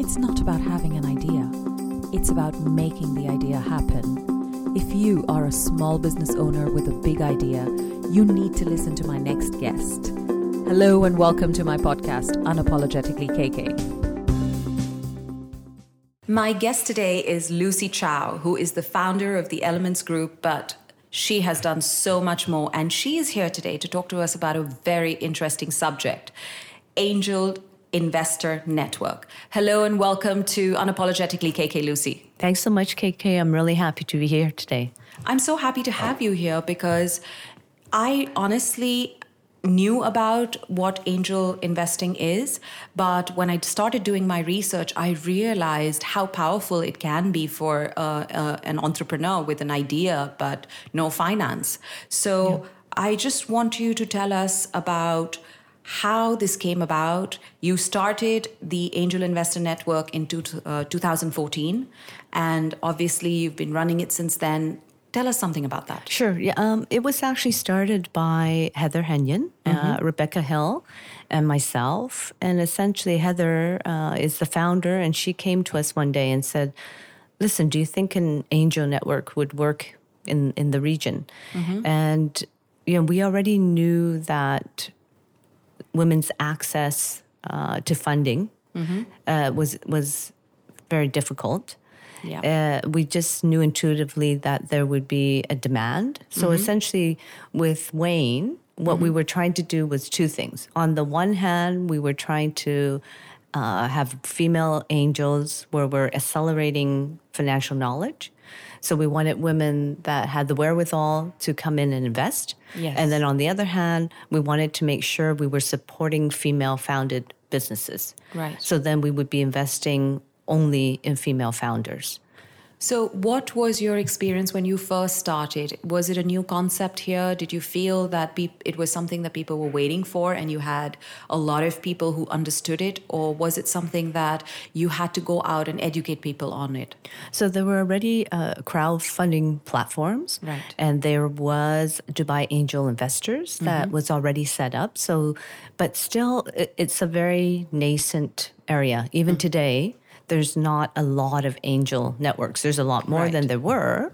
It's not about having an idea, it's about making the idea happen. If you are a small business owner with a big idea, you need to listen to my next guest. Hello, and welcome to my podcast, Unapologetically KK. My guest today is Lucy Chow, who is the founder of the Elements Group, but she has done so much more. And she is here today to talk to us about a very interesting subject angel investor network. Hello and welcome to Unapologetically KK Lucy. Thanks so much, KK. I'm really happy to be here today. I'm so happy to have you here because I honestly knew about what angel investing is, but when I started doing my research, I realized how powerful it can be for uh, uh, an entrepreneur with an idea but no finance. So yeah. I just want you to tell us about how this came about. You started the Angel Investor Network in two, uh, 2014, and obviously you've been running it since then. Tell us something about that. Sure. Yeah, um, it was actually started by Heather Henyon, uh, mm-hmm. uh, Rebecca Hill, and myself. And essentially, Heather uh, is the founder, and she came to us one day and said, "Listen, do you think an angel network would work in in the region?" Mm-hmm. And you know, we already knew that women's access uh, to funding mm-hmm. uh, was was very difficult. Yeah. Uh, we just knew intuitively that there would be a demand. So mm-hmm. essentially, with WAIN, what mm-hmm. we were trying to do was two things. On the one hand, we were trying to uh, have female angels where we're accelerating financial knowledge. So we wanted women that had the wherewithal to come in and invest. Yes. And then on the other hand, we wanted to make sure we were supporting female founded businesses. Right. So then we would be investing only in female founders. So, what was your experience when you first started? Was it a new concept here? Did you feel that pe- it was something that people were waiting for and you had a lot of people who understood it? Or was it something that you had to go out and educate people on it? So, there were already uh, crowdfunding platforms. Right. And there was Dubai Angel Investors that mm-hmm. was already set up. So, but still, it's a very nascent area. Even mm-hmm. today, there's not a lot of angel networks. There's a lot more right. than there were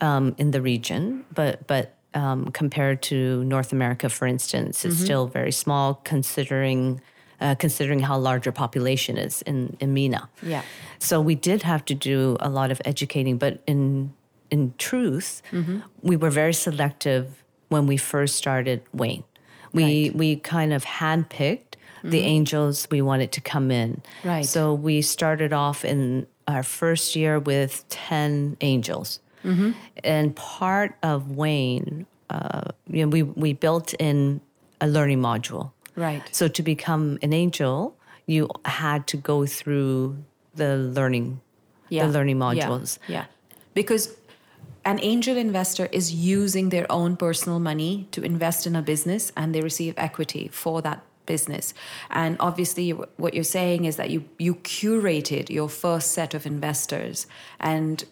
um, in the region, but but um, compared to North America, for instance, it's mm-hmm. still very small considering. Uh, considering how large our population is in, in MENA. Yeah. So we did have to do a lot of educating, but in in truth, mm-hmm. we were very selective when we first started WAIN. We right. we kind of handpicked the mm-hmm. angels we wanted to come in. Right. So we started off in our first year with 10 angels. Mm-hmm. And part of WAIN, uh, you know, we, we built in a learning module. Right. So to become an angel, you had to go through the learning, yeah. the learning modules. Yeah. yeah. Because an angel investor is using their own personal money to invest in a business and they receive equity for that business. And obviously, what you're saying is that you you curated your first set of investors and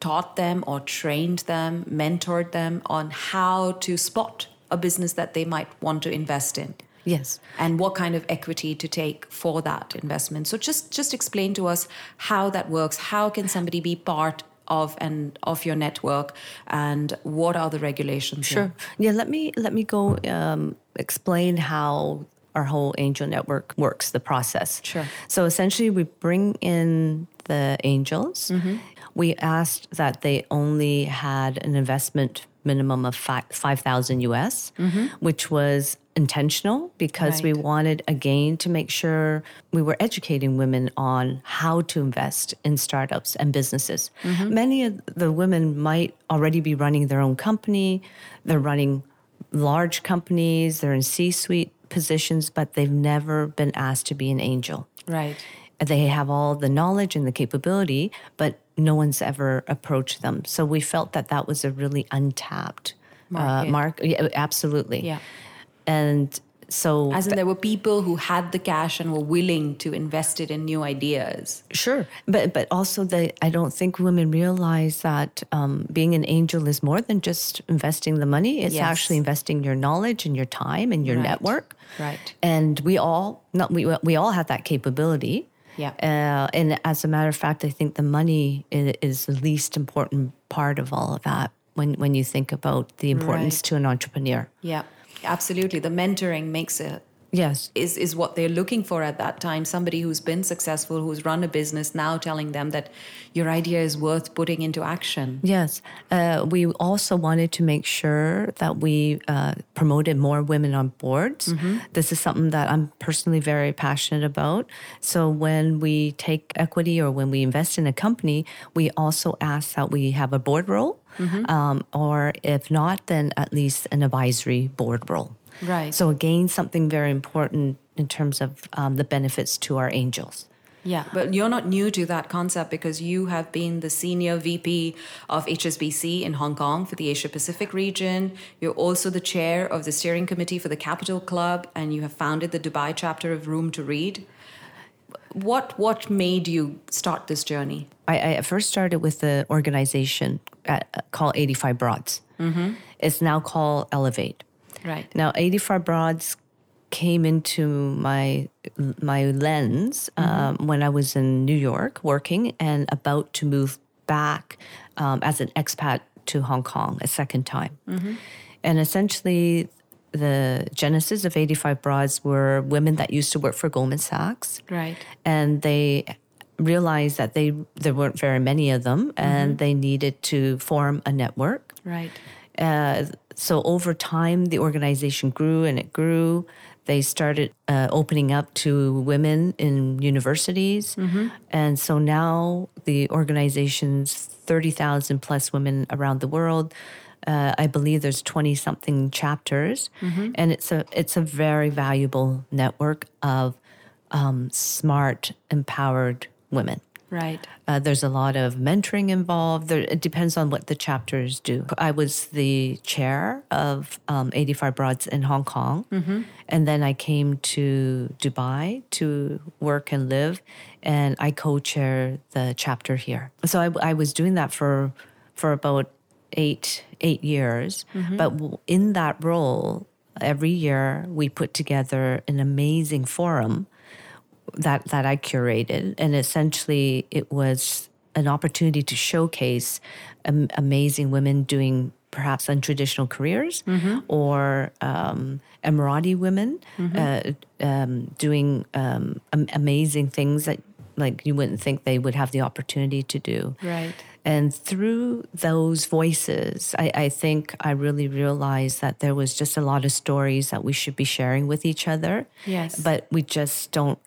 taught them or trained them, mentored them on how to spot a business that they might want to invest in. Yes. And what kind of equity to take for that investment. So just just explain to us how that works. How can somebody be part of and of your network and what are the regulations sure yeah let me let me go um, explain how our whole angel network works, the process. Sure. So essentially, we bring in the angels. Mm-hmm. We asked that they only had an investment minimum of 5,000 US, mm-hmm. which was intentional because right. we wanted again to make sure we were educating women on how to invest in startups and businesses. Mm-hmm. Many of the women might already be running their own company, they're running large companies, they're in C suite positions, but they've never been asked to be an angel. Right. They have all the knowledge and the capability, but no one's ever approached them. So we felt that that was a really untapped market. Uh, mark. Yeah, absolutely. Yeah. And so as in there were people who had the cash and were willing to invest it in new ideas sure but but also the i don't think women realize that um, being an angel is more than just investing the money it's yes. actually investing your knowledge and your time and your right. network right and we all not we, we all have that capability Yeah. Uh, and as a matter of fact, I think the money is, is the least important part of all of that when, when you think about the importance Right. to an entrepreneur. Yeah, absolutely. The mentoring makes it Yes. is is what they're looking for at that time. Somebody who's been successful, who's run a business, now telling them that your idea is worth putting into action. Yes. Uh, we also wanted to make sure that we uh, promoted more women on boards. This is something that I'm personally very passionate about. So when we take equity or when we invest in a company, we also ask that we have a board role, um, or if not, then at least an advisory board role. Right. So again, something very important in terms of um, the benefits to our angels. Yeah, but you're not new to that concept because you have been the senior VP of HSBC in Hong Kong for the Asia Pacific region. You're also the chair of the steering committee for the Capital Club, and you have founded the Dubai chapter of Room to Read. What what made you start this journey? I, I first started with the organization at, uh, called 85 Broads. It's now called Elevate. Right. Now, 85 Broads came into my my lens um, when I was in New York working and about to move back um, as an expat to Hong Kong a second time. And essentially, the genesis of 85 Broads were women that used to work for Goldman Sachs Right. and they realized that they there weren't very many of them and they needed to form a network. Right. uh, so over time the organization grew and it grew. They started uh, opening up to women in universities. And so now the organization's 30000 plus women around the world. Uh, I believe there's 20 something chapters and it's a it's a very valuable network of um, smart empowered women Right. uh, there's a lot of mentoring involved. There, it depends on what the chapters do. I was the chair of um, 85 Broads in Hong Kong. And then I came to Dubai to work and live, and I co chair the chapter here. So I, I was doing that for, for about eight, eight years. But in that role, every year we put together an amazing forum that that I curated, and essentially it was an opportunity to showcase am- amazing women doing perhaps untraditional careers, or um, Emirati women uh, um, doing um, am- amazing things that like you wouldn't think they would have the opportunity to do. Right. And through those voices, I, I think I really realized that there was just a lot of stories that we should be sharing with each other. Yes. But we just don't.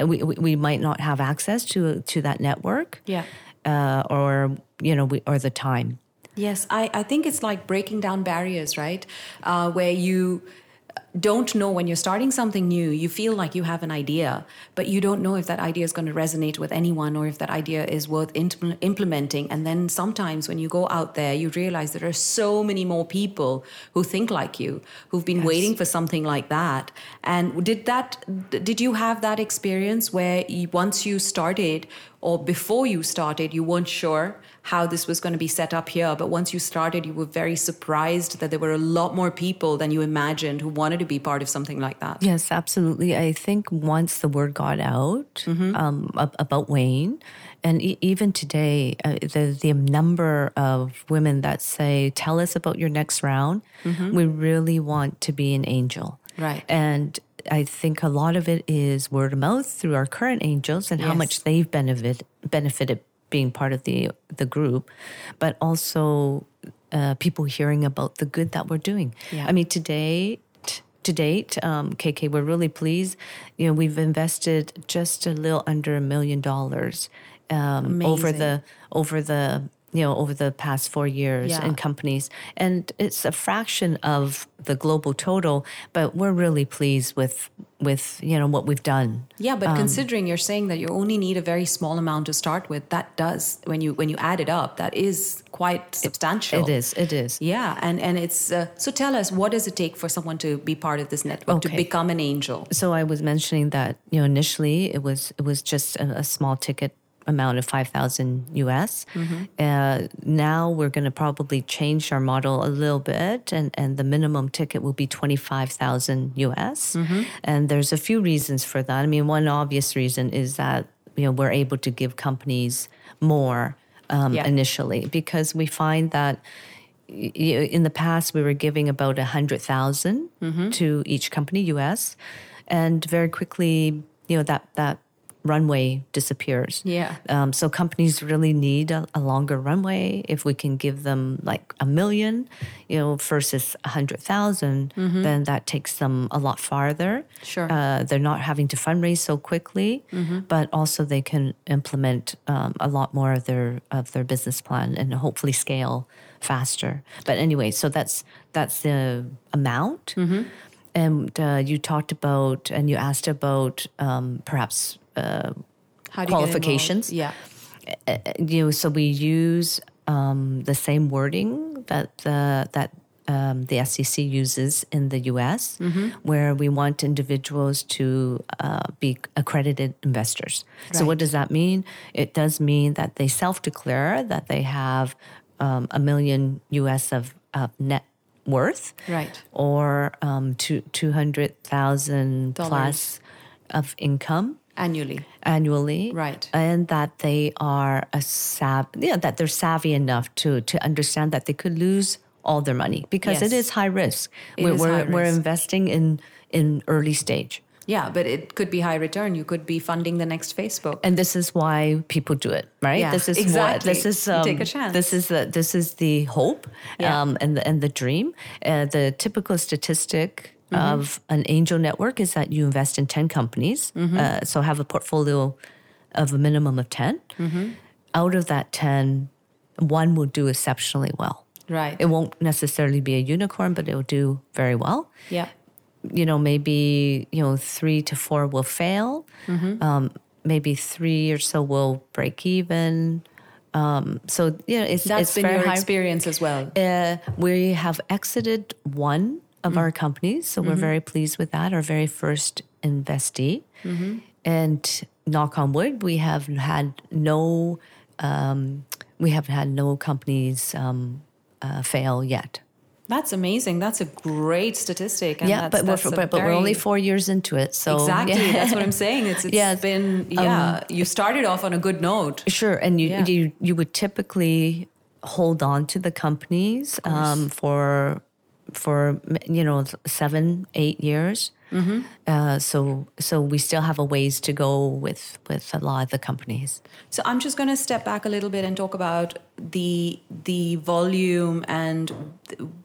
We, we, we might not have access to to that network. Yeah. Uh, or you know, we, or the time. Yes, I, I think it's like breaking down barriers, right? Uh, where you don't know when you're starting something new, you feel like you have an idea, but you don't know if that idea is going to resonate with anyone or if that idea is worth impl- implementing. And then sometimes when you go out there, you realize there are so many more people who think like you, who've been waiting for something like that. And did that, did you have that experience where you, once you started or before you started, you weren't sure how this was going to be set up here. But once you started, you were very surprised that there were a lot more people than you imagined who wanted to be part of something like that. Yes, absolutely. I think once the word got out um, about WAIN, and e- even today, uh, the the number of women that say, "Tell us about your next round," we really want to be an angel, Right. And I think a lot of it is word of mouth through our current angels and how much they've benefit benefited being part of the the group, but also uh, people hearing about the good that we're doing. Yeah. I mean, today to date, um, KK, we're really pleased. You know, we've invested just a little under a million dollars um, over the over the you know over the past four years Yeah. in companies, and it's a fraction of the global total. But we're really pleased with with you know what we've done. Yeah, Um, but considering you're saying that you only need a very small amount to start with, that does when you when you add it up, that is quite substantial. It is. It is. Yeah, and and it's uh, so. Tell us, what does it take for someone to be part of this network to become an angel? So I was mentioning that you know initially it was it was just a, a small ticket amount of five thousand US. Uh, now we're going to probably change our model a little bit, and and the minimum ticket will be twenty five thousand US. And there's a few reasons for that. I mean, one obvious reason is that you know we're able to give companies more um, Yeah. initially because we find that in the past we were giving about a hundred Mm-hmm. to each company U.S. and very quickly you know that that runway disappears. Yeah. Um, so companies really need a, a longer runway. If we can give them like a million, you know, versus a hundred then that takes them a lot farther. Sure. Uh, they're not having to fundraise so quickly, but also they can implement um, a lot more of their of their business plan and hopefully scale faster. But anyway, so that's that's the amount. And uh, you talked about and you asked about um, perhaps How do you get involved? Qualifications? Yeah. you know, so we use um, the same wording that the that um, the SEC uses in the U.S., where we want individuals to uh, be accredited investors. So, what does that mean? It does mean that they self-declare that they have um, a million U.S. of, of net worth, Right. or um, two two hundred thousand plus of income Annually. annually Right. and that they are a sav- yeah that they're savvy enough to to understand that they could lose all their money because it Yes. is high risk It we're, is we're, high we're investing in in early stage Yeah, but it could be high return. You could be funding the next Facebook. and this is why people do it right Yeah, this is what exactly. this is You take a chance. this is the this is the hope Yeah. um, and the, and the dream uh, the typical statistic Mm-hmm. of an angel network is that you invest in 10 companies Mm-hmm. uh, so have a portfolio of a minimum of 10 Mm-hmm. out of that 10 one will do exceptionally well Right. it won't necessarily be a unicorn but it will do very well yeah. you know, maybe, you know, three to four will fail. Mm-hmm. Um, maybe three or so will break even. Um, so, yeah, it's, That's it's been your high. experience as well. Uh, we have exited one of our companies, so we're very pleased with that. Our very first investee, and knock on wood, we have had no, um, we have had no companies um, uh, fail yet. That's amazing. That's a great statistic. And yeah, that's, but we're, that's a but, but we're only four years into it, so Exactly. yeah. That's what I'm saying. It's, it's Yes. been, yeah, you started off on a good note. Sure, and you Yeah. you you would typically hold on to the companies um, for for you know seven eight years. Mm-hmm. Uh, so so we still have a ways to go with with a lot of the companies. So I'm just going to step back a little bit and talk about the the volume and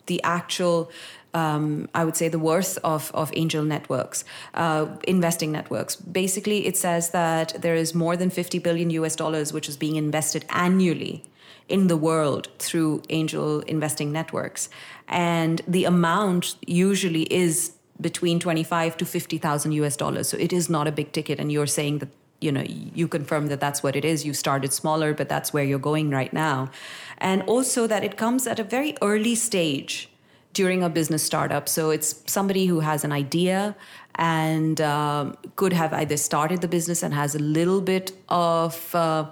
the actual. Um, I would say the worth of, of angel networks, uh, investing networks. Basically, it says that there is more than 50 billion US dollars which is being invested annually in the world through angel investing networks. And the amount usually is between 25 to 50,000 US dollars. So it is not a big ticket. And you're saying that, you know, you confirm that that's what it is. You started smaller, but that's where you're going right now. And also that it comes at a very early stage during a business startup. So it's somebody who has an idea and um, could have either started the business and has a little bit of uh,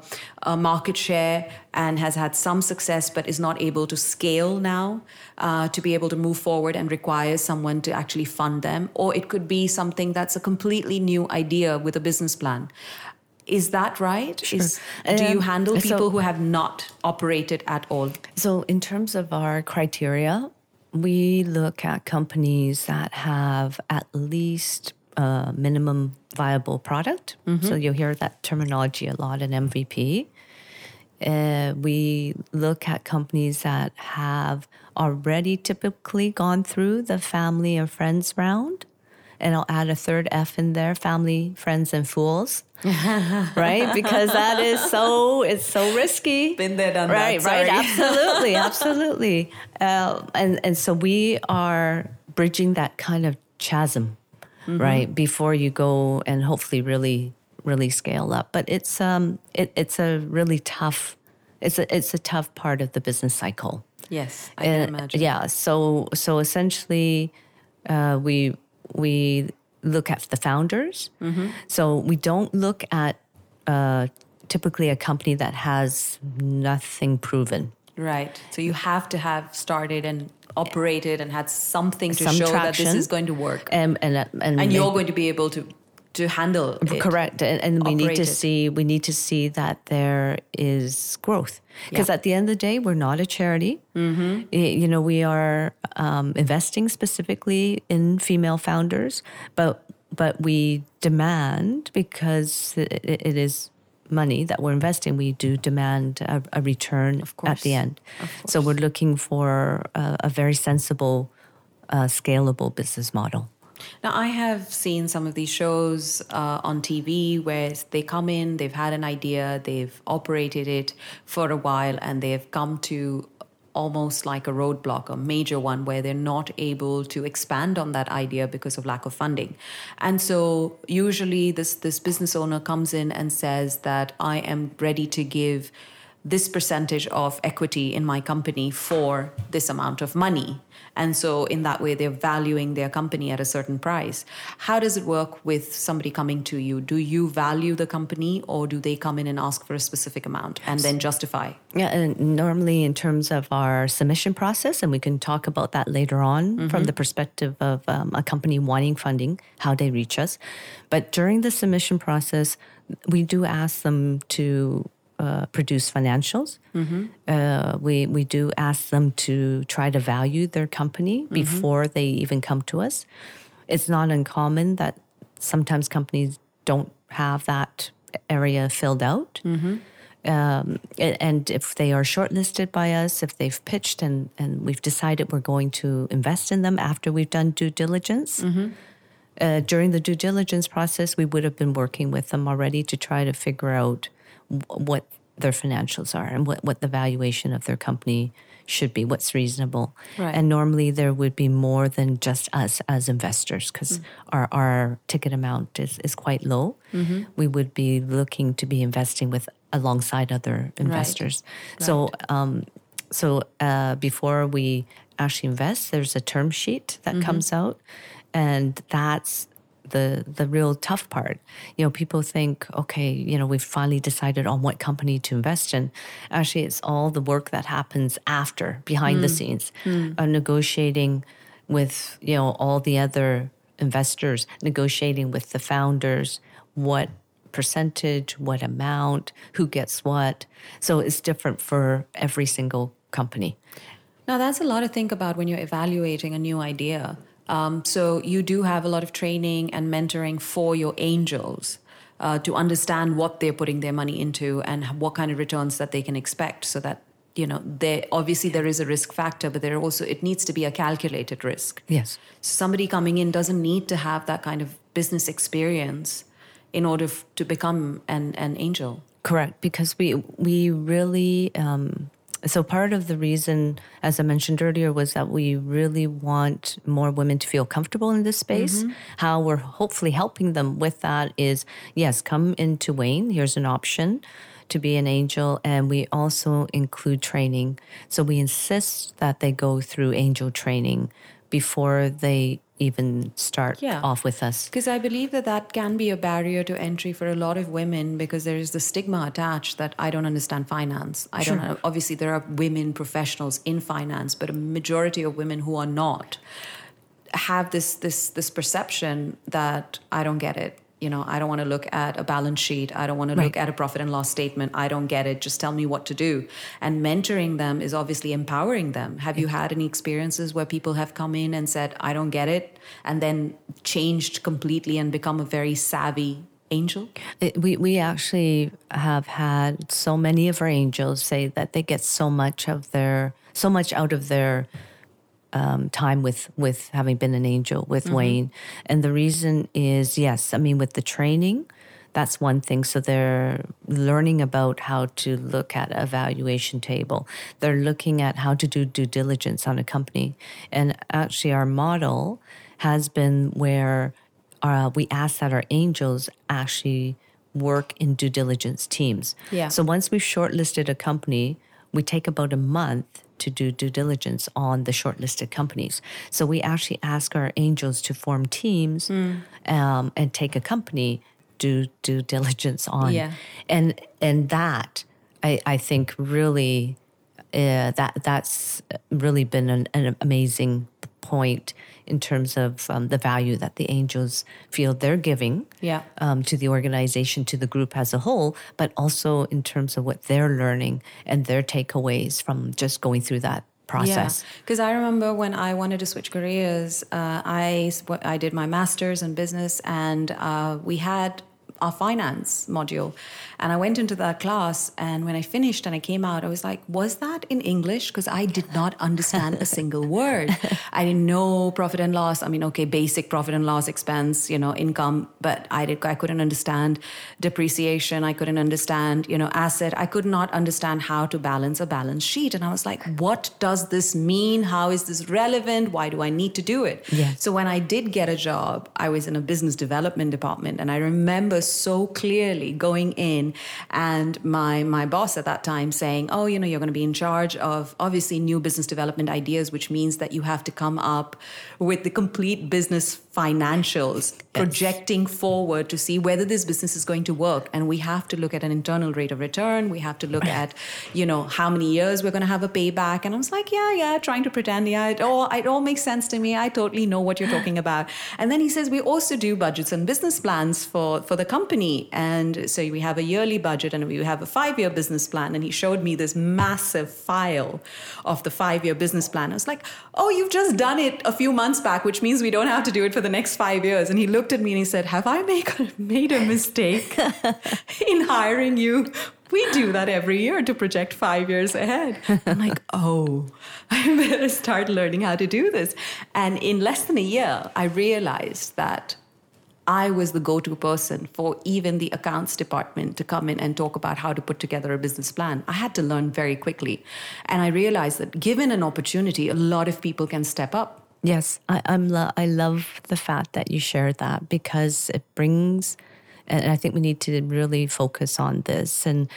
a market share and has had some success, but is not able to scale now uh, to be able to move forward and requires someone to actually fund them. Or it could be something that's a completely new idea with a business plan. Is that right? Is, do you Um, handle so- people who have not operated at all? So in terms of our criteria, we look at companies that have at least a minimum viable product. So you'll hear that terminology a lot in MVP. Uh, we look at companies that have already typically gone through the family and friends round. And I'll add a third F in there family, friends, and fools. right? Because that is so, it's so risky. Been there, done that, right, Right, absolutely, absolutely. Uh, and, and so we are bridging that kind of chasm, Mm-hmm. right? Before you go and hopefully really, really scale up. But it's, um, it, it's a really tough, it's a, it's a tough part of the business cycle. Yes, I can And, imagine. Yeah. So so essentially, uh, we we look at the founders. Mm-hmm. So we don't look at uh, typically a company that has nothing proven. Right. So you have to have started and operated and had something to Some show that this is going to work. And and and, And you're going to be able to to handle it. correct and, and we need to it. see we need to see that there is growth because Yeah. at the end of the day we're not a charity mm-hmm. you know we are um, investing specifically in female founders but but we demand because it, it is money that we're investing we do demand a, a return at course. the end so we're looking for a, a very sensible uh, scalable business model Now, I have seen some of these shows uh, on TV where they come in, they've had an idea, they've operated it for a while, and they've come to almost like a roadblock, a major one, where they're not able to expand on that idea because of lack of funding. And so, usually, this this business owner comes in and says that I am ready to give this percentage of equity in my company for this amount of money. And so, in that way, they're valuing their company at a certain price. How does it work with somebody coming to you? Do you value the company or do they come in and ask for a specific amount and then justify? Yeah, and normally in terms of our submission process, and we can talk about that later on from the perspective of um, a company wanting funding, how they reach us. But during the submission process, we do ask them to uh, produce financials. Uh, we we do ask them to try to value their company before they even come to us. It's not uncommon that sometimes companies don't have that area filled out. Um, and if they are shortlisted by us, if they've pitched and, and we've decided we're going to invest in them after we've done due diligence, uh, during the due diligence process, we would have been working with them already to try to figure out what their financials are and what, what the valuation of their company should be, what's reasonable. Right. And normally there would be more than just us as investors because our, our ticket amount is, is quite low. We would be looking to be investing with alongside other investors. So, um, so uh, before we actually invest, there's a term sheet that comes out, and that's the the real tough part. You know, people think, okay, you know, we've finally decided on what company to invest in. Actually, it's all the work that happens after, behind the scenes, uh, negotiating with you know all the other investors, negotiating with the founders, what percentage, what amount, who gets what. So it's different for every single company. Now, that's a lot to think about when you're evaluating a new idea. Um, so, you do have a lot of training and mentoring for your angels uh, to understand what they're putting their money into and what kind of returns that they can expect so that you know they obviously there is a risk factor but there also it needs to be a calculated risk Yes. somebody coming in doesn't need to have that kind of business experience in order f- to become an, an angel Correct, because we we really um, so part of the reason, as I mentioned earlier, was that we really want more women to feel comfortable in this space. Mm-hmm. How we're hopefully helping them with that is yes, come into WAIN. Here's an option to be an angel, and we also include training. So we insist that they go through angel training before they even start Yeah. off with us. Because I believe that that can be a barrier to entry for a lot of women because there is the stigma attached that I don't understand finance. I don't know. Obviously, there are women professionals in finance, but a majority of women who are not have this this this perception that I don't get it. You know, I don't want to look at a balance sheet. I don't want to look at a profit and loss statement. I don't get it. Just tell me what to do. And mentoring them is obviously empowering them. Have you had any experiences where people have come in and said, I don't get it, and then changed completely and become a very savvy angel? It, we we actually have had so many of our angels say that they get so much of their so much out of their um, time with with having been an angel with WAIN, and the reason is yes, I mean with the training. That's one thing. So they're learning about how to look at a valuation table. They're looking at how to do due diligence on a company. And actually, our model has been where uh, we ask that our angels actually work in due diligence teams. Yeah. So once we've shortlisted a company, we take about a month to do due diligence on the shortlisted companies. So we actually ask our angels to form teams um, and take a company do due diligence on. Yeah. And and that I, I think really uh, that that's really been an, an amazing point in terms of um, the value that the angels feel they're giving Yeah. um, to the organization, to the group as a whole, but also in terms of what they're learning and their takeaways from just going through that process. Yeah, because I remember when I wanted to switch careers, uh, I I did my master's in business, and uh, we had our finance module. And I went into that class, and when I finished and I came out, I was like, was that in English? Because I did not understand a single word. I didn't know profit and loss. I mean, okay, basic profit and loss expense, you know, income, but I did I couldn't understand depreciation. I couldn't understand, you know, asset. I could not understand how to balance a balance sheet. And I was like, what does this mean? How is this relevant? Why do I need to do it? Yes. So when I did get a job, I was in a business development department, and I remember so clearly going in and my my boss at that time saying, "Oh, you know, you're going to be in charge of obviously new business development ideas, which means that you have to come up with the complete business financials, projecting forward to see whether this business is going to work, and we have to look at an internal rate of return. We have to look at, you know, how many years we're going to have a payback." And I was like, "Yeah, yeah," trying to pretend, "Yeah, it all it all makes sense to me. I totally know what you're talking about." And then he says, "We also do budgets and business plans for for the company, and so we have a yearly budget and we have a five year business plan." And he showed me this massive file of the five year business plan. I was like, "Oh, you've just done it a few months back, which means we don't have to do it for the next five years." And he looked at me and he said, "Have I make, made a mistake in hiring you?" We do that every year to project five years ahead. I'm like, oh, I better start learning how to do this. And in less than a year, I realized that I was the go to person for even the accounts department to come in and talk about how to put together a business plan. I had to learn very quickly. And I realized that given an opportunity, a lot of people can step up. Yes, I, I'm. Lo- I love the fact that you shared that because it brings, and I think we need to really focus on this. And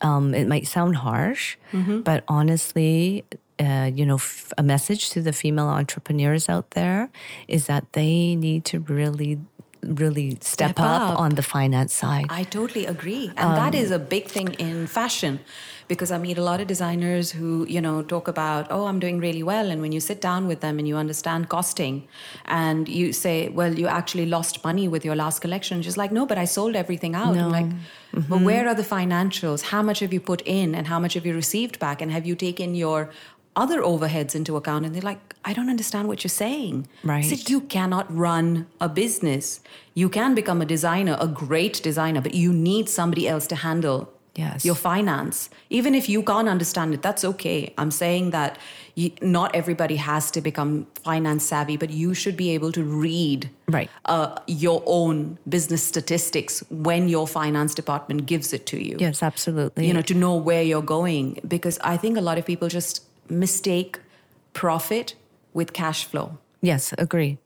um, it might sound harsh, but honestly, uh, you know, f- a message to the female entrepreneurs out there is that they need to really, really step, Step up, up. on the finance side. I totally agree. And that um, is a big thing in fashion because I meet a lot of designers who, you know, talk about, oh, I'm doing really well. And when you sit down with them and you understand costing and you say, well, you actually lost money with your last collection, just like, no, but I sold everything out. I'm like, but mm-hmm. where are the financials? How much have you put in and how much have you received back? And have you taken your other overheads into account? And they're like, I don't understand what you're saying. Right. said, you cannot run a business. You can become a designer, a great designer, but you need somebody else to handle Yes. your finance. Even if you can't understand it, that's okay. I'm saying that you, not everybody has to become finance savvy, but you should be able to read Right. uh, your own business statistics when your finance department gives it to you yes, absolutely. you know to know where you're going because i think a lot of people just mistake profit with cash flow Yes, agree.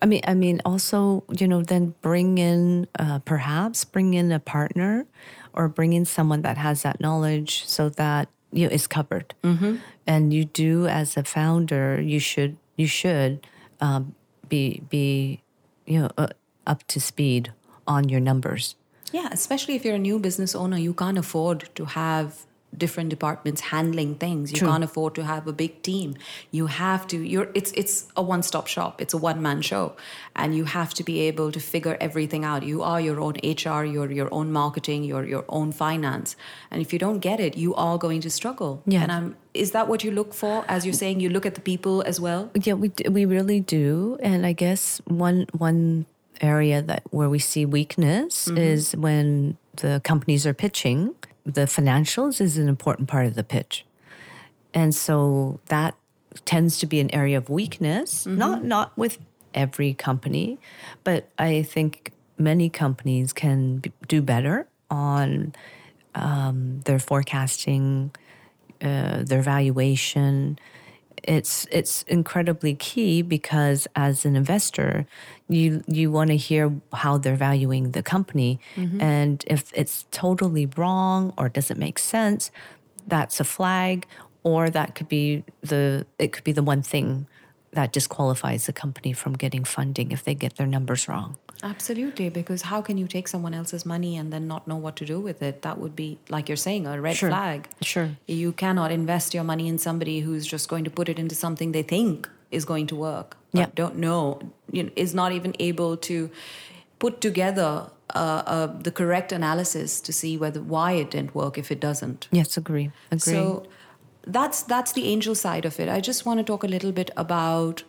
I mean, I mean, also, you know, then bring in, uh, perhaps bring in a partner, or bring in someone that has that knowledge, so that you know it's covered. Mm-hmm. And you do, as a founder, you should you should um, be be you know uh, up to speed on your numbers. yeah especially if you're a new business owner you can't afford to have different departments handling things. You can't afford to have a big team. You have to you're it's it's a one-stop shop. It's a one-man show. And you have to be able to figure everything out. You are your own hr you're your own marketing you're your own finance. And if you don't get it you are going to struggle. Yeah. and i'm is that what you look for as you're saying? You look at the people as well? Yeah, we we really do, and I guess one one area that where we see weakness mm-hmm. is when the companies are pitching. The financials is an important part of the pitch, and so that tends to be an area of weakness. Not not with every company, but I think many companies can b- do better on um, their forecasting, uh, their valuation. It's it's incredibly key because as an investor, you you want to hear how they're valuing the company, mm-hmm. and if it's totally wrong or doesn't make sense, that's a flag, or that could be the it could be the one thing that disqualifies the company from getting funding if they get their numbers wrong. Absolutely, because how can you take someone else's money and then not know what to do with it? That would be, like you're saying, a red Sure. flag. Sure. You cannot invest your money in somebody who's just going to put it into something they think is going to work, Yeah. don't know, you know, is not even able to put together uh, uh, the correct analysis to see whether why it didn't work if it doesn't. Yes, agree. Agree. So that's that's the angel side of it. I just want to talk a little bit about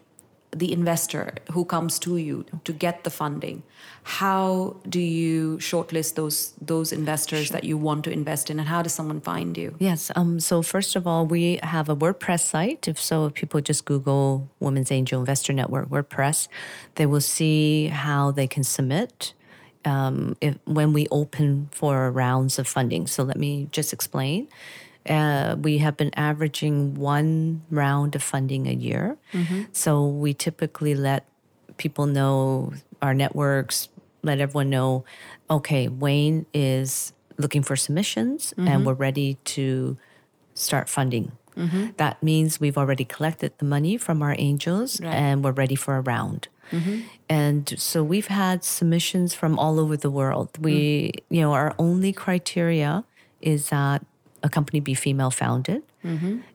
the investor who comes to you to get the funding. How do you shortlist those those investors that you want to invest in, and how does someone find you? Yes. Um, so first of all, we have a WordPress site. If so, if people just Google Women's Angel Investor Network WordPress, they will see how they can submit um, if, when we open for rounds of funding. So let me just explain. Uh, we have been averaging one round of funding a year. Mm-hmm. So we typically let people know our networks, let everyone know, okay, WAIN is looking for submissions and mm-hmm. we're ready to start funding. Mm-hmm. That means we've already collected the money from our angels Right. and we're ready for a round. And so we've had submissions from all over the world. We, mm. you know, our only criteria is that a company be female founded.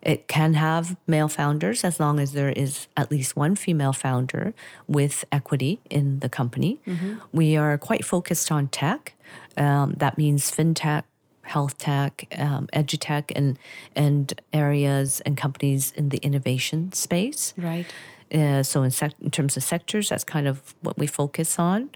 It can have male founders as long as there is at least one female founder with equity in the company. We are quite focused on tech. Um, that means fintech, health tech, um, edutech, and and areas and companies in the innovation space. Right. Uh, so in, sec- in terms of sectors, that's kind of what we focus on.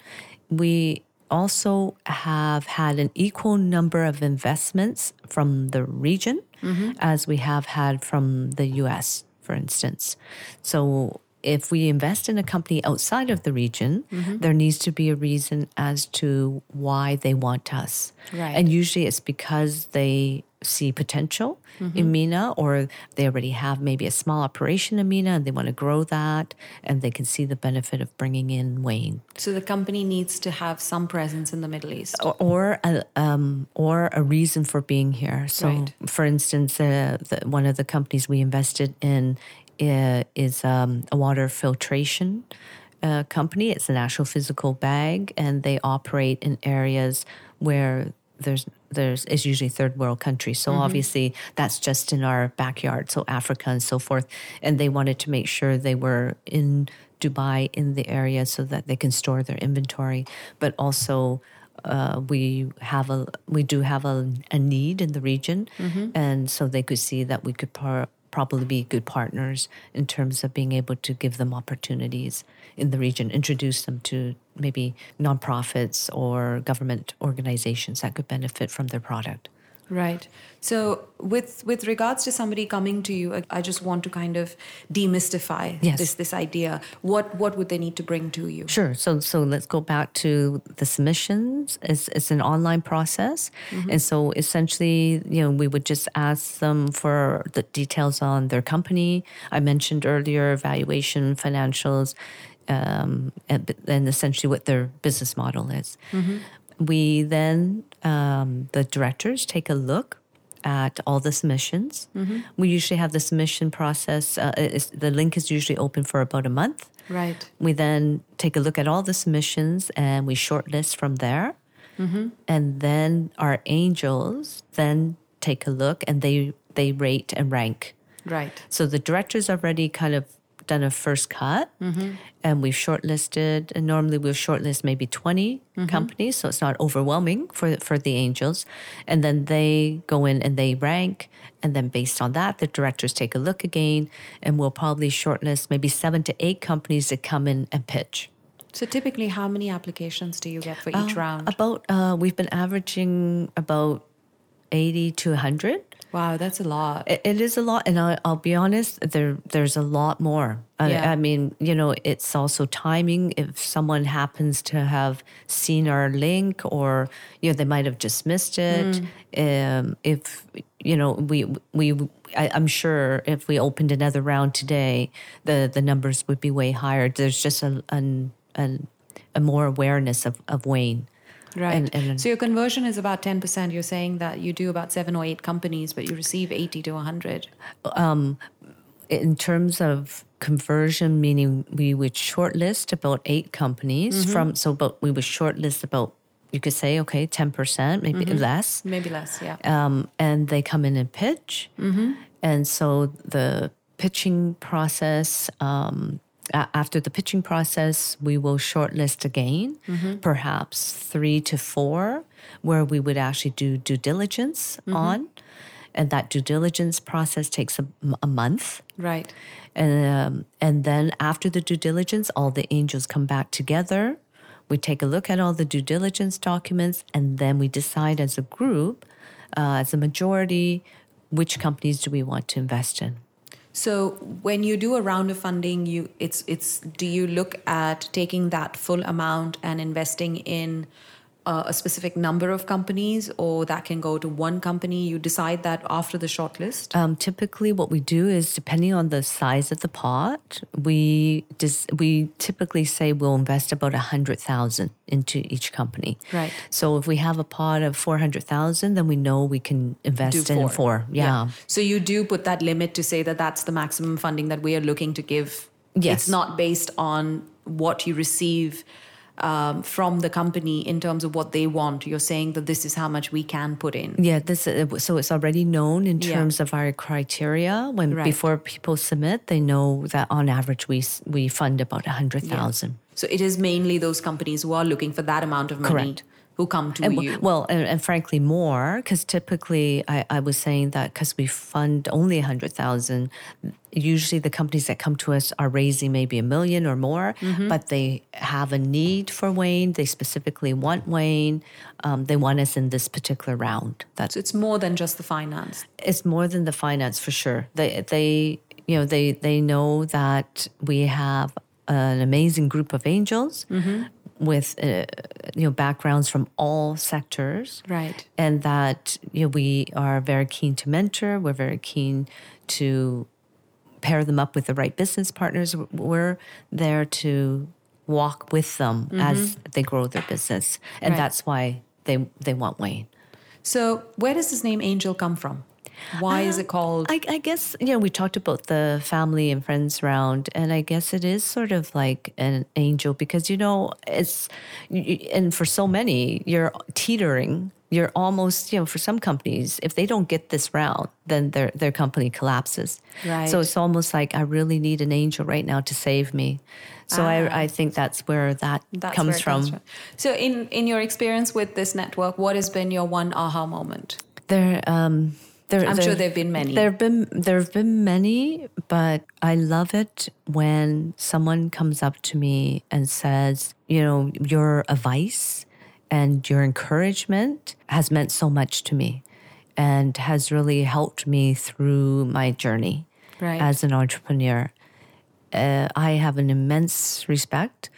We also have had an equal number of investments from the region mm-hmm. as we have had from the US, for instance. So if we invest in a company outside of the region, there needs to be a reason as to why they want us. Right. And usually it's because they see potential in MENA or they already have maybe a small operation in MENA and they want to grow that and they can see the benefit of bringing in WAIN. So the company needs to have some presence in the Middle East. Or, or, a, um, or a reason for being here. So, Right. for instance, uh, the, one of the companies we invested in is um, a water filtration uh, company. It's an actual physical bag, and they operate in areas where there's there's is usually third world countries. So obviously that's just in our backyard. So Africa and so forth, and they wanted to make sure they were in Dubai in the area so that they can store their inventory, but also. Uh, we have a we do have a, a need in the region, and so they could see that we could par- probably be good partners in terms of being able to give them opportunities in the region, introduce them to maybe nonprofits or government organizations that could benefit from their product. Right. So with with regards to somebody coming to you, I- just want to kind of demystify Yes. this this idea. What what would they need to bring to you? Sure. So so let's go back to the submissions. It's it's an online process, and so essentially, you know, we would just ask them for the details on their company. I mentioned earlier valuation, financials, um, and then essentially what their business model is. We then um, the directors take a look at all the submissions. We usually have the submission process. Uh, is, the link is usually open for about a month. Right. We then take a look at all the submissions and we shortlist from there. And then our angels then take a look and they they rate and rank. Right. So the directors already kind of done a first cut mm-hmm. and we've shortlisted and normally we'll shortlist maybe 20 mm-hmm. companies so it's not overwhelming for for the angels. And then they go in and they rank and then based on that the directors take a look again and we'll probably shortlist maybe 7 to 8 companies that come in and pitch. So typically, how many applications do you get for each uh, round? about uh, we've been averaging about 80 to 100 Wow, that's a lot. It, it is a lot, and I, I'll be honest. There, there's a lot more. I, Yeah. I mean, you know, it's also timing. If someone happens to have seen our link, or you know, they might have just missed it. Um, if you know, we we, I, I'm sure if we opened another round today, the the numbers would be way higher. There's just a an, an, a more awareness of of WAIN. Right. And- and- so your conversion is about 10%. You're saying that you do about seven or eight companies, but you receive 80 to 100. in terms of conversion, meaning we would shortlist about eight companies from, so but we would shortlist about, you could say, okay, 10%, maybe less. Maybe less, yeah. Um, and they come in and pitch. And so the pitching process. Um, after the pitching process, we will shortlist again, perhaps three to four, where we would actually do due diligence on. And that due diligence process takes a, a month. Right. And, um, and then after the due diligence, all the angels come back together. We take a look at all the due diligence documents, and then we decide as a group, uh, as a majority, which companies do we want to invest in. So when you do a round of funding, you it's it's do you look at taking that full amount and investing in uh, a specific number of companies, or that can go to one company? You decide that after the shortlist. Um, typically, what we do is depending on the size of the pot, we dis- we typically say we'll invest about a hundred thousand into each company. Right. So if we have a pot of four hundred thousand, then we know we can invest Do in four. four. Yeah. So you do put that limit to say that that's the maximum funding that we are looking to give. Yes. It's not based on what you receive um, from the company in terms of what they want. You're saying that this is how much we can put in. Yeah, this uh, so it's already known in Yeah. terms of our criteria. When Right. before people submit, they know that on average we we fund about a hundred thousand. So it is mainly those companies who are looking for that amount of money Correct. Who come to And, you. well, and, and frankly, more because typically I, I was saying that because we fund only a hundred thousand, usually the companies that come to us are raising maybe a million or more, Mm-hmm. but they have a need for WAIN. They specifically want WAIN. Um, they want us in this particular round. That's so it's more than just the finance. it's more than the finance for sure. They they you know they they know that we have an amazing group of angels with uh, you know backgrounds from all sectors, Right. And that you know we are very keen to mentor. We're very keen to pair them up with the right business partners. We're there to walk with them as they grow their business, and Right. that's why they they want WAIN. So where does this name Angel come from? Why is it called? I, I guess you know we talked about the family and friends round, and I guess it is sort of like an angel because you know it's and for so many you're teetering. You're almost you know for some companies if they don't get this round, then their their company collapses. Right. So it's almost like I really need an angel right now to save me. So Ah. I I think that's where that That's comes, where it from. So in in your experience with this network, what has been your one aha moment? There, um, there. I'm there- sure there've been many. There've been there have been many, but I love it when someone comes up to me and says, you know, your advice and your encouragement has meant so much to me, and has really helped me through my journey Right. as an entrepreneur. Uh, I have an immense respect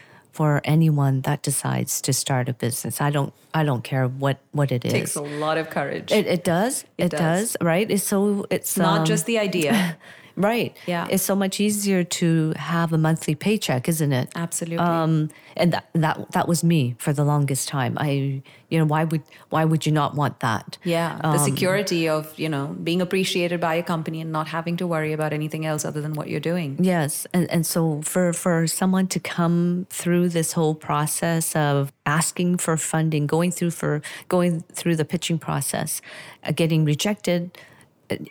for anyone that decides to start a business. I don't I don't care what what it is. takes a lot of courage. It, it does. It, does. does. Right. It's so. It's not um, just the idea. right. Yeah. It's so much easier to have a monthly paycheck, isn't it? Absolutely. Um, and that that that was me for the longest time. I, you know, why would why would you not want that? yeah, the um, security of you know being appreciated by a company and not having to worry about anything else other than what you're doing. Yes, and and so for for someone to come through this whole process of asking for funding, going through for going through the pitching process, uh, getting rejected,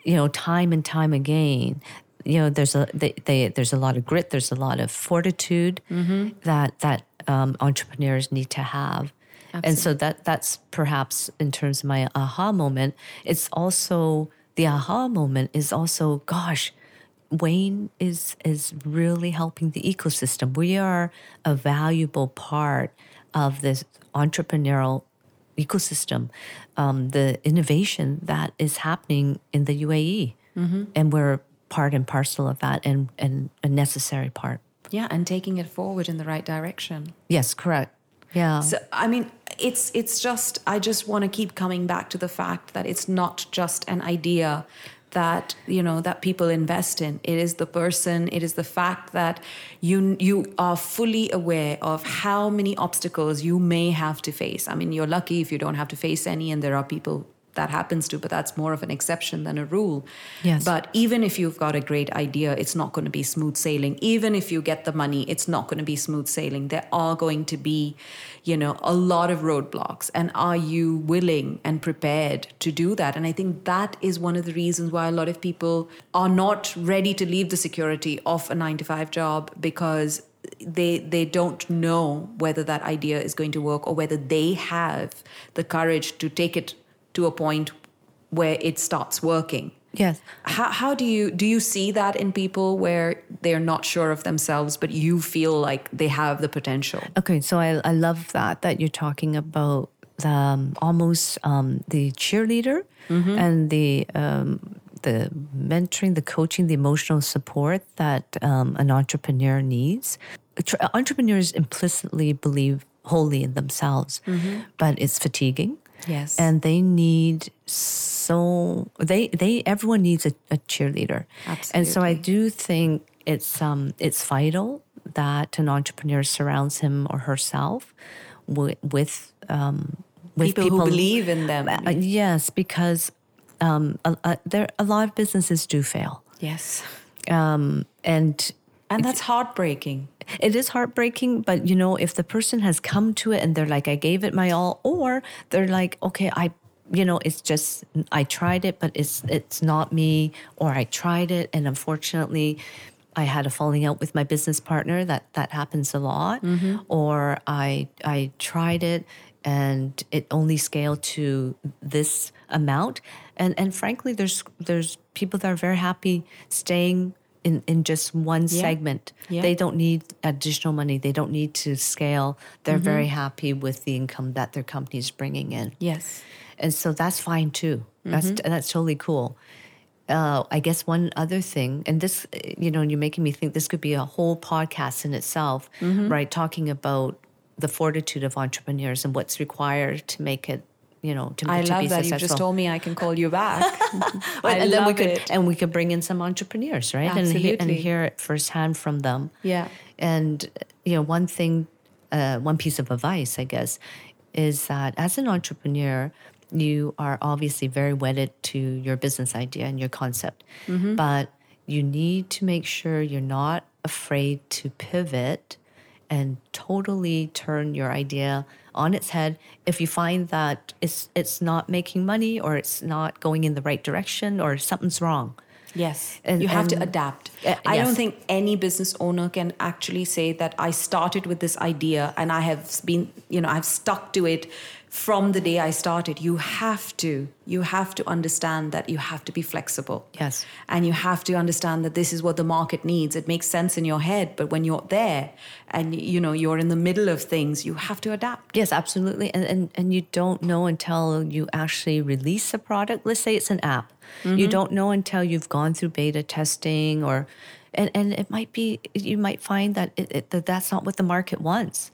you know, time and time again. You know, there's a they, they, there's a lot of grit, there's a lot of fortitude that that um, entrepreneurs need to have. And so that that's perhaps in terms of my aha moment. It's also the aha moment is also, gosh, WAIN is is really helping the ecosystem. We are a valuable part of this entrepreneurial ecosystem, um, the innovation that is happening in the UAE, and we're part and parcel of that, and and a necessary part. Yeah, and taking it forward in the right direction. Yes, correct. Yeah. So I mean, it's it's just I just want to keep coming back to the fact that it's not just an idea that you know that people invest in. It is the person. It is the fact that you you are fully aware of how many obstacles you may have to face. I mean, you're lucky if you don't have to face any, and there are people that happens to, but that's more of an exception than a rule. Yes. But even if you've got a great idea, it's not going to be smooth sailing. Even if you get the money, it's not going to be smooth sailing. There are going to be, you know, a lot of roadblocks. And are you willing and prepared to do that? And I think that is one of the reasons why a lot of people are not ready to leave the security of a nine to five job because they they don't know whether that idea is going to work or whether they have the courage to take it to a point where it starts working. Yes. How, how do you do you see that in people where they're not sure of themselves but you feel like they have the potential? Okay, so I, I love that that you're talking about the um, almost um, the cheerleader and the um, the mentoring, the coaching, the emotional support that um, an entrepreneur needs. Entrepreneurs implicitly believe wholly in themselves, but it's fatiguing. Yes. and they need so they they everyone needs a, a cheerleader Absolutely. and so i do think it's um it's vital that an entrepreneur surrounds him or herself with with um with people, who believe in them. uh, yes because um a, a, there a lot of businesses do fail yes. um and And that's heartbreaking. it is heartbreaking, but you know, if the person has come to it and they're like, I gave it my all, or they're like, okay, I, you know, it's just I tried it, but it's it's not me, or I tried it and unfortunately, I had a falling out with my business partner. That that happens a lot, mm-hmm. or I I tried it and it only scaled to this amount, and and frankly, there's there's people that are very happy staying. In, in just one Yeah. segment. Yeah. They don't need additional money. They don't need to scale. They're very happy with the income that their company is bringing in. Yes. And so that's fine too. That's Mm-hmm. that's totally cool. Uh, I guess one other thing, and this, you know, you're making me think this could be a whole podcast in itself, Mm-hmm. right? Talking about the fortitude of entrepreneurs and what's required to make it, you know, to, I to love be that. You successful. just told me I can call you back. I and then we could it. and we could bring in some entrepreneurs, right? And, and hear it firsthand from them. Yeah. And you know, one thing, uh, one piece of advice, I guess, is that as an entrepreneur, you are obviously very wedded to your business idea and your concept, Mm-hmm. but you need to make sure you're not afraid to pivot and totally turn your idea on its head if you find that it's it's not making money or it's not going in the right direction or something's wrong. Yes. And- you have to adapt. Uh, I yes. don't think any business owner can actually say that I started with this idea and I have been, you know, I've stuck to it from the day I started. You have to. You have to understand that you have to be flexible. Yes. And you have to understand that this is what the market needs. It makes sense in your head, but when you're there and you know you're in the middle of things, you have to adapt. Yes, absolutely. And, and and you don't know until you actually release a product. Let's say it's an app. You mm-hmm. don't know until you've gone through beta testing or and, and it might be you might find that, it, it, that that's not what the market wants.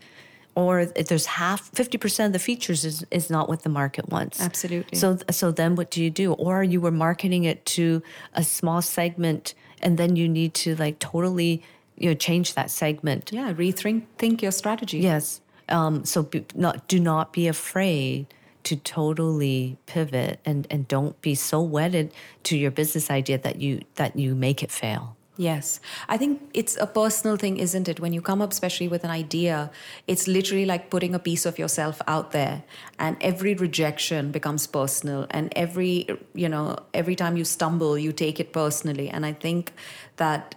Or if there's half, 50% of the features is, is not what the market wants. Absolutely. So, so then what do you do? Or you were marketing it to a small segment and then you need to like totally, you know, change that segment. Yeah, rethink think your strategy. Yes. Um, so be, not do not be afraid to totally pivot and, and don't be so wedded to your business idea that you that you make it fail. Yes. I think it's a personal thing, isn't it? When you come up, especially with an idea, it's literally like putting a piece of yourself out there, and every rejection becomes personal. And every, you know, every time you stumble, you take it personally. And I think that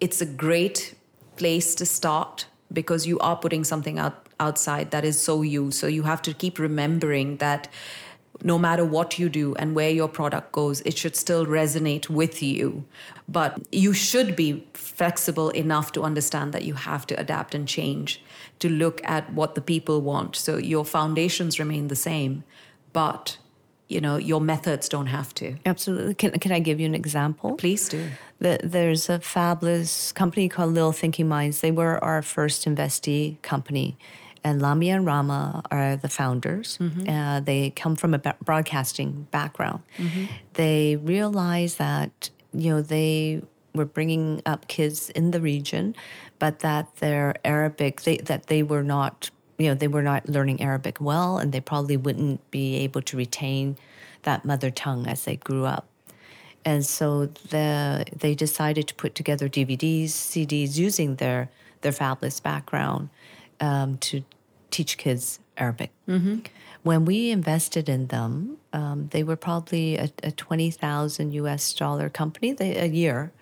it's a great place to start because you are putting something out outside that is so you. So you have to keep remembering that no matter what you do and where your product goes, it should still resonate with you. But you should be flexible enough to understand that you have to adapt and change to look at what the people want. So your foundations remain the same, but you know your methods don't have to. Absolutely. Can can I give you an example? Please do. The, there's a fabulous company called Little Thinking Minds. They were our first investee company. And Lamia and Rama are the founders. Uh, they come from a broadcasting background. They realized that, you know, they were bringing up kids in the region, but that their Arabic, they, that they were not, you know, they were not learning Arabic well, and they probably wouldn't be able to retain that mother tongue as they grew up. And so the, they decided to put together DVDs, CDs using their, their fabulous background um, to teach kids Arabic. When we invested in them, um, they were probably a, a 20,000 US dollar company they, a year.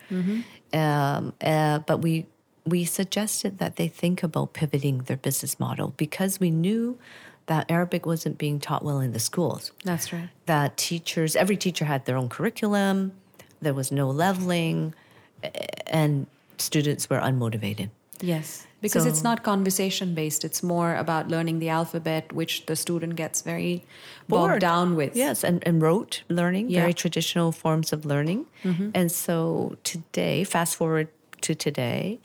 Um, uh, but we, we suggested that they think about pivoting their business model because we knew that Arabic wasn't being taught well in the schools That's right. that teachers, every teacher had their own curriculum, there was no leveling, and students were unmotivated. Yes, because So- it's not conversation based. It's more about learning the alphabet, which the student gets very bogged down with. Yes, and, and rote learning, Yeah. very traditional forms of learning. Mm-hmm. And so today, fast forward to today,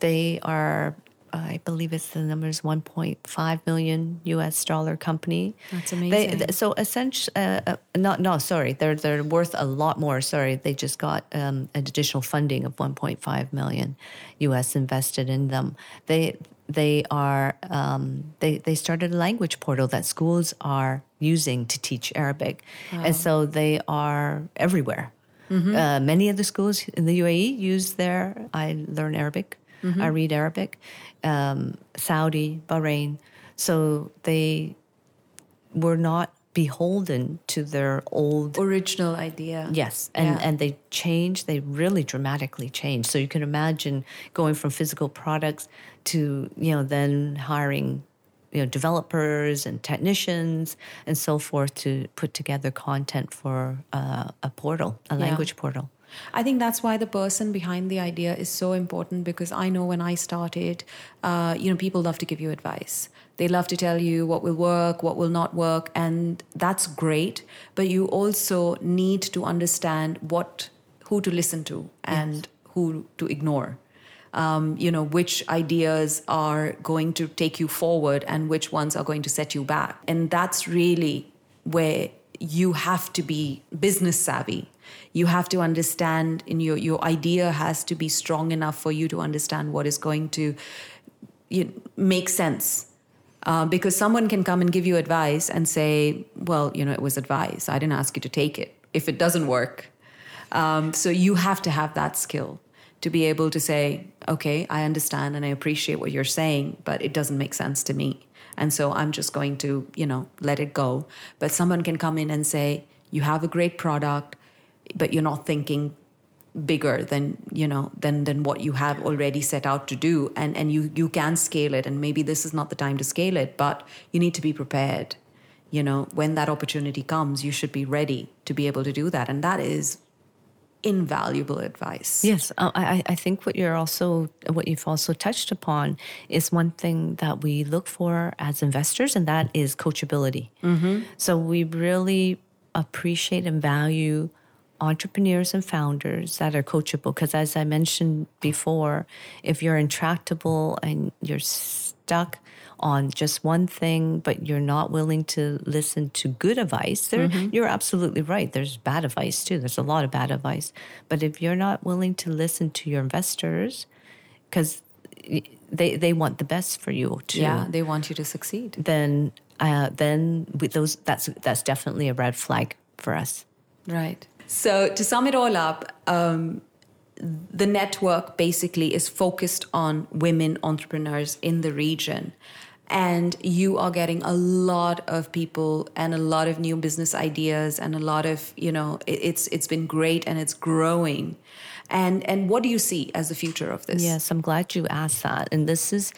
they are, I believe it's the numbers 1.5 million US dollar company. That's amazing. th- so essentially, uh, uh, not no, sorry, they're they're worth a lot more. Sorry, they just got um, an additional funding of 1.5 million US invested in them. They they are um, they they started a language portal that schools are using to teach Arabic, and so they are everywhere. Uh, many of the schools in the UAE use their I learn Arabic, I read Arabic, um, Saudi, Bahrain. So they were not beholden to their old Original idea. yes and Yeah. and they changed they really dramatically changed so you can imagine going from physical products to you know then hiring you know developers and technicians and so forth to put together content for uh, a portal a language portal I think that's why the person behind the idea is so important because I know when I started, uh, you know, people love to give you advice. They love to tell you what will work, what will not work, and that's great. But you also need to understand what, who to listen to and who to ignore. Um, you know, which ideas are going to take you forward and which ones are going to set you back. And that's really where you have to be business savvy you have to understand in your your idea has to be strong enough for you to understand what is going to you, make sense. Uh, because someone can come and give you advice and say well you know it was advice. I didn't ask you to take it if it doesn't work. Um, so you have to have that skill to be able to say okay i understand and i appreciate what you're saying but it doesn't make sense to me. And so i'm just going to you know let it go. But someone can come in and say you have a great product but you're not thinking bigger than you know than than what you have already set out to do. And and you you can scale it and maybe this is not the time to scale it but you need to be prepared. You know when that opportunity comes you should be ready to be able to do that. And that is invaluable advice. Yes, I, I think what you're also what you've also touched upon is one thing that we look for as investors, and that is coachability. Mm-hmm. So we really appreciate and value entrepreneurs and founders that are coachable. Because as I mentioned before, if you're intractable and you're stuck on just one thing, but you're not willing to listen to good advice, there, you're absolutely right. There's bad advice too. There's a lot of bad advice. But if you're not willing to listen to your investors, because they, they want the best for you too, yeah they want you to succeed then uh, then with those that's that's definitely a red flag for us. Right. So to sum it all up, um, the network basically is focused on women entrepreneurs in the region. And you are getting a lot of people and a lot of new business ideas and a lot of, you know, it- it's it's been great and it's growing. And and what do you see as the future of this? Yes, I'm glad you asked that. And this is,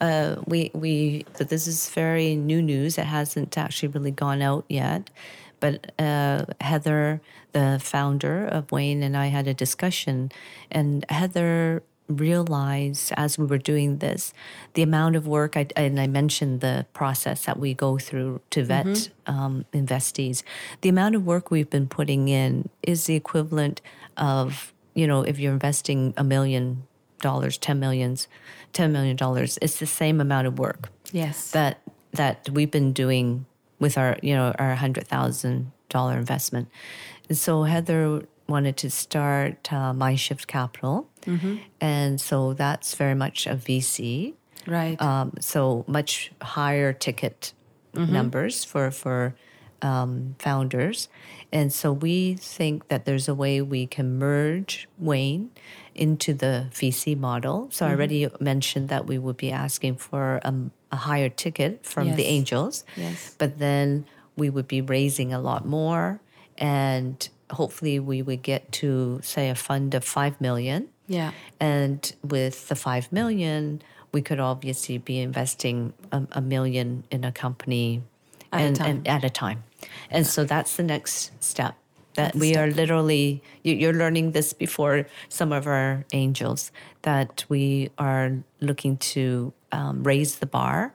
uh, we we that this is very new news. It hasn't actually really gone out yet, but uh, Heather, the founder of WAIN, and I had a discussion, and Heather realized as we were doing this the amount of work I, and i mentioned the process that we go through to vet um, investees. The amount of work we've been putting in is the equivalent of you know if you're investing a million dollars 10 millions 10 million dollars it's the same amount of work Yes. that that we've been doing with our you know our hundred thousand dollar investment, and so Heather wanted to start uh, Mindshift Capital, and so that's very much a VC, right. um, so much higher ticket numbers for for um, founders. And so we think that there's a way we can merge WAIN into the VC model. So I already mentioned that we would be asking for um, a higher ticket from the angels. Yes. But then we would be raising a lot more. And hopefully we would get to, say, a fund of 5 million. Yeah. And with the 5 million, we could obviously be investing a, a million in a company At a and, time. and at a time. And so that's the next step. That That's we are literally, you, you're learning this before some of our angels, that we are looking to um, raise the bar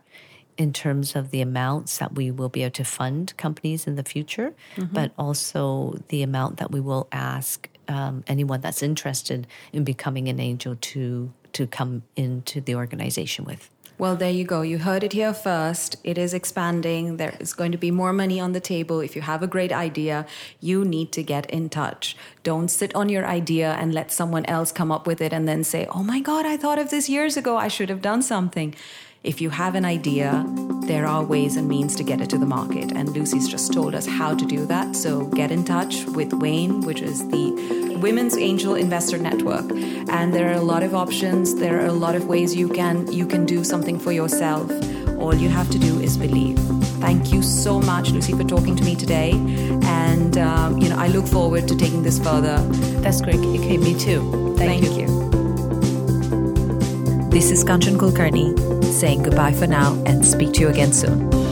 in terms of the amounts that we will be able to fund companies in the future, Mm-hmm. but also the amount that we will ask um, anyone that's interested in becoming an angel to to come into the organization with. Well, there you go. You heard it here first. It is expanding. There is going to be more money on the table. If you have a great idea, you need to get in touch. Don't sit on your idea and let someone else come up with it and then say, oh my God, I thought of this years ago. I should have done something. If you have an idea, there are ways and means to get it to the market. And Lucy's just told us how to do that. So get in touch with WAIN, which is the Women's Angel Investor Network. And there are a lot of options. There are a lot of ways you can you can do something for yourself. All you have to do is believe. Thank you so much, Lucy, for talking to me today. And um, you know, I look forward to taking this further. That's great. Okay, me too. Thank, Thank you. This is Kanchan Kulkarni saying goodbye for now and speak to you again soon.